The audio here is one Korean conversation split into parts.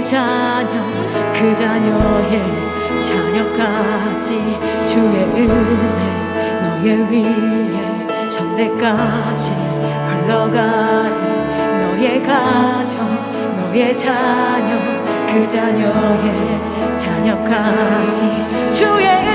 자녀 그 자녀의 자녀까지 주의 은혜 너의 위에 선대까지 흘러가리. 너의 가정 너의 자녀 그 자녀의 자녀까지 주의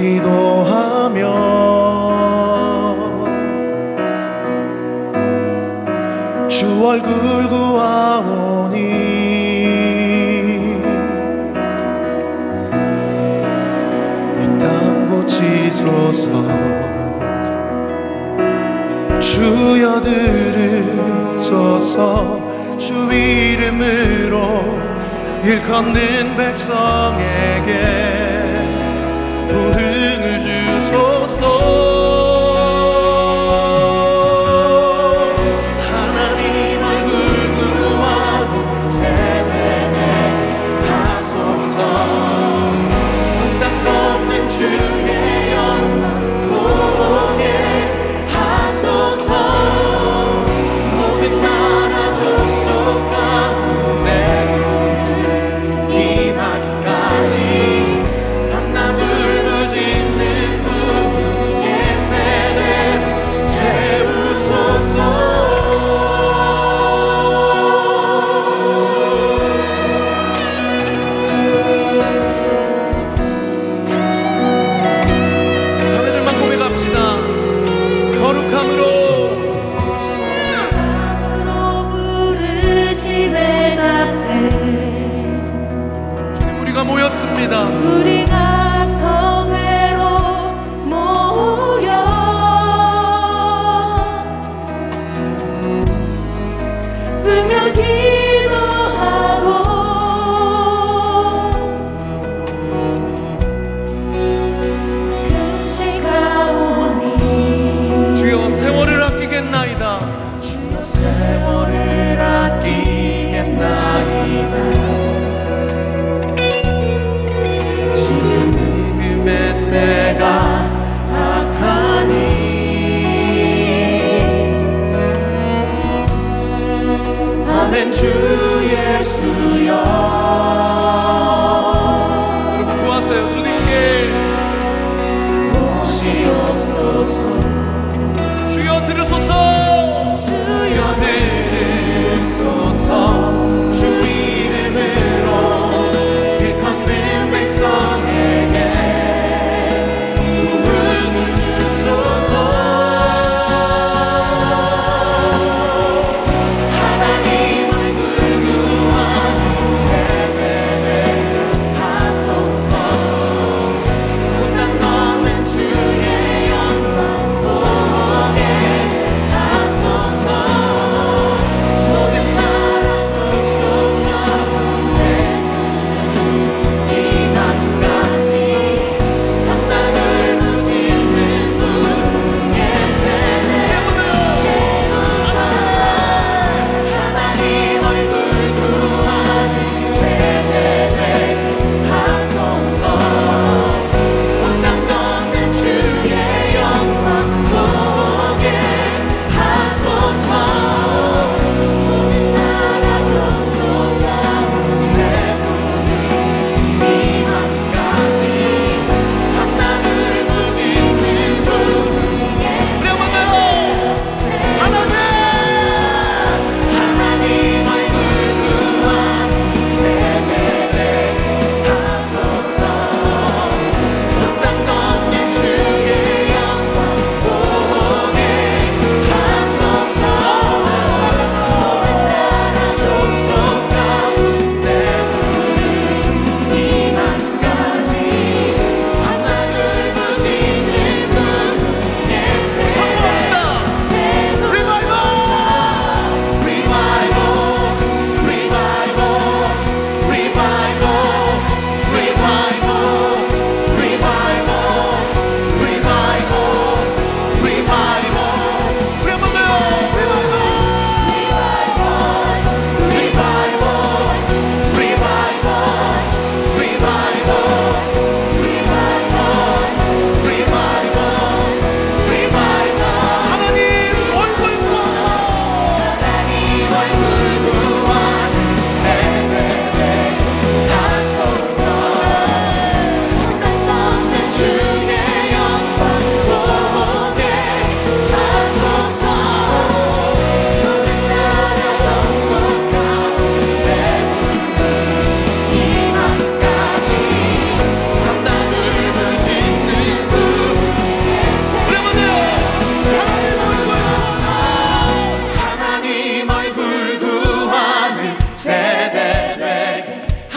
기도하며 주 얼굴 구하오니 이땅 고치소서. 주여 들으소서 주 이름으로 일컫는 백성에게 부흥을 주소서. 的。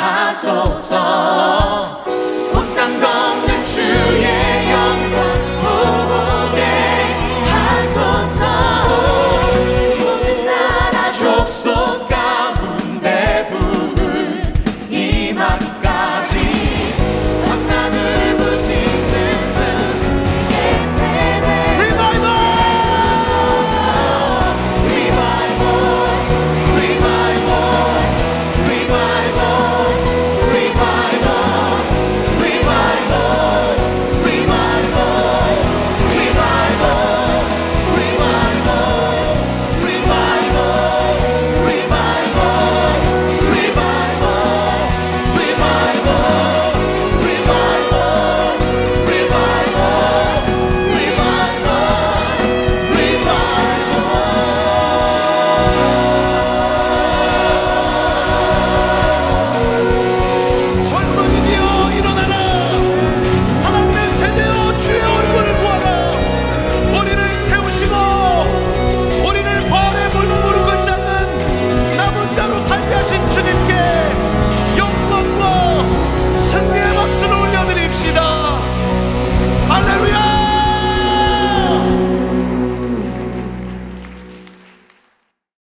our soul song.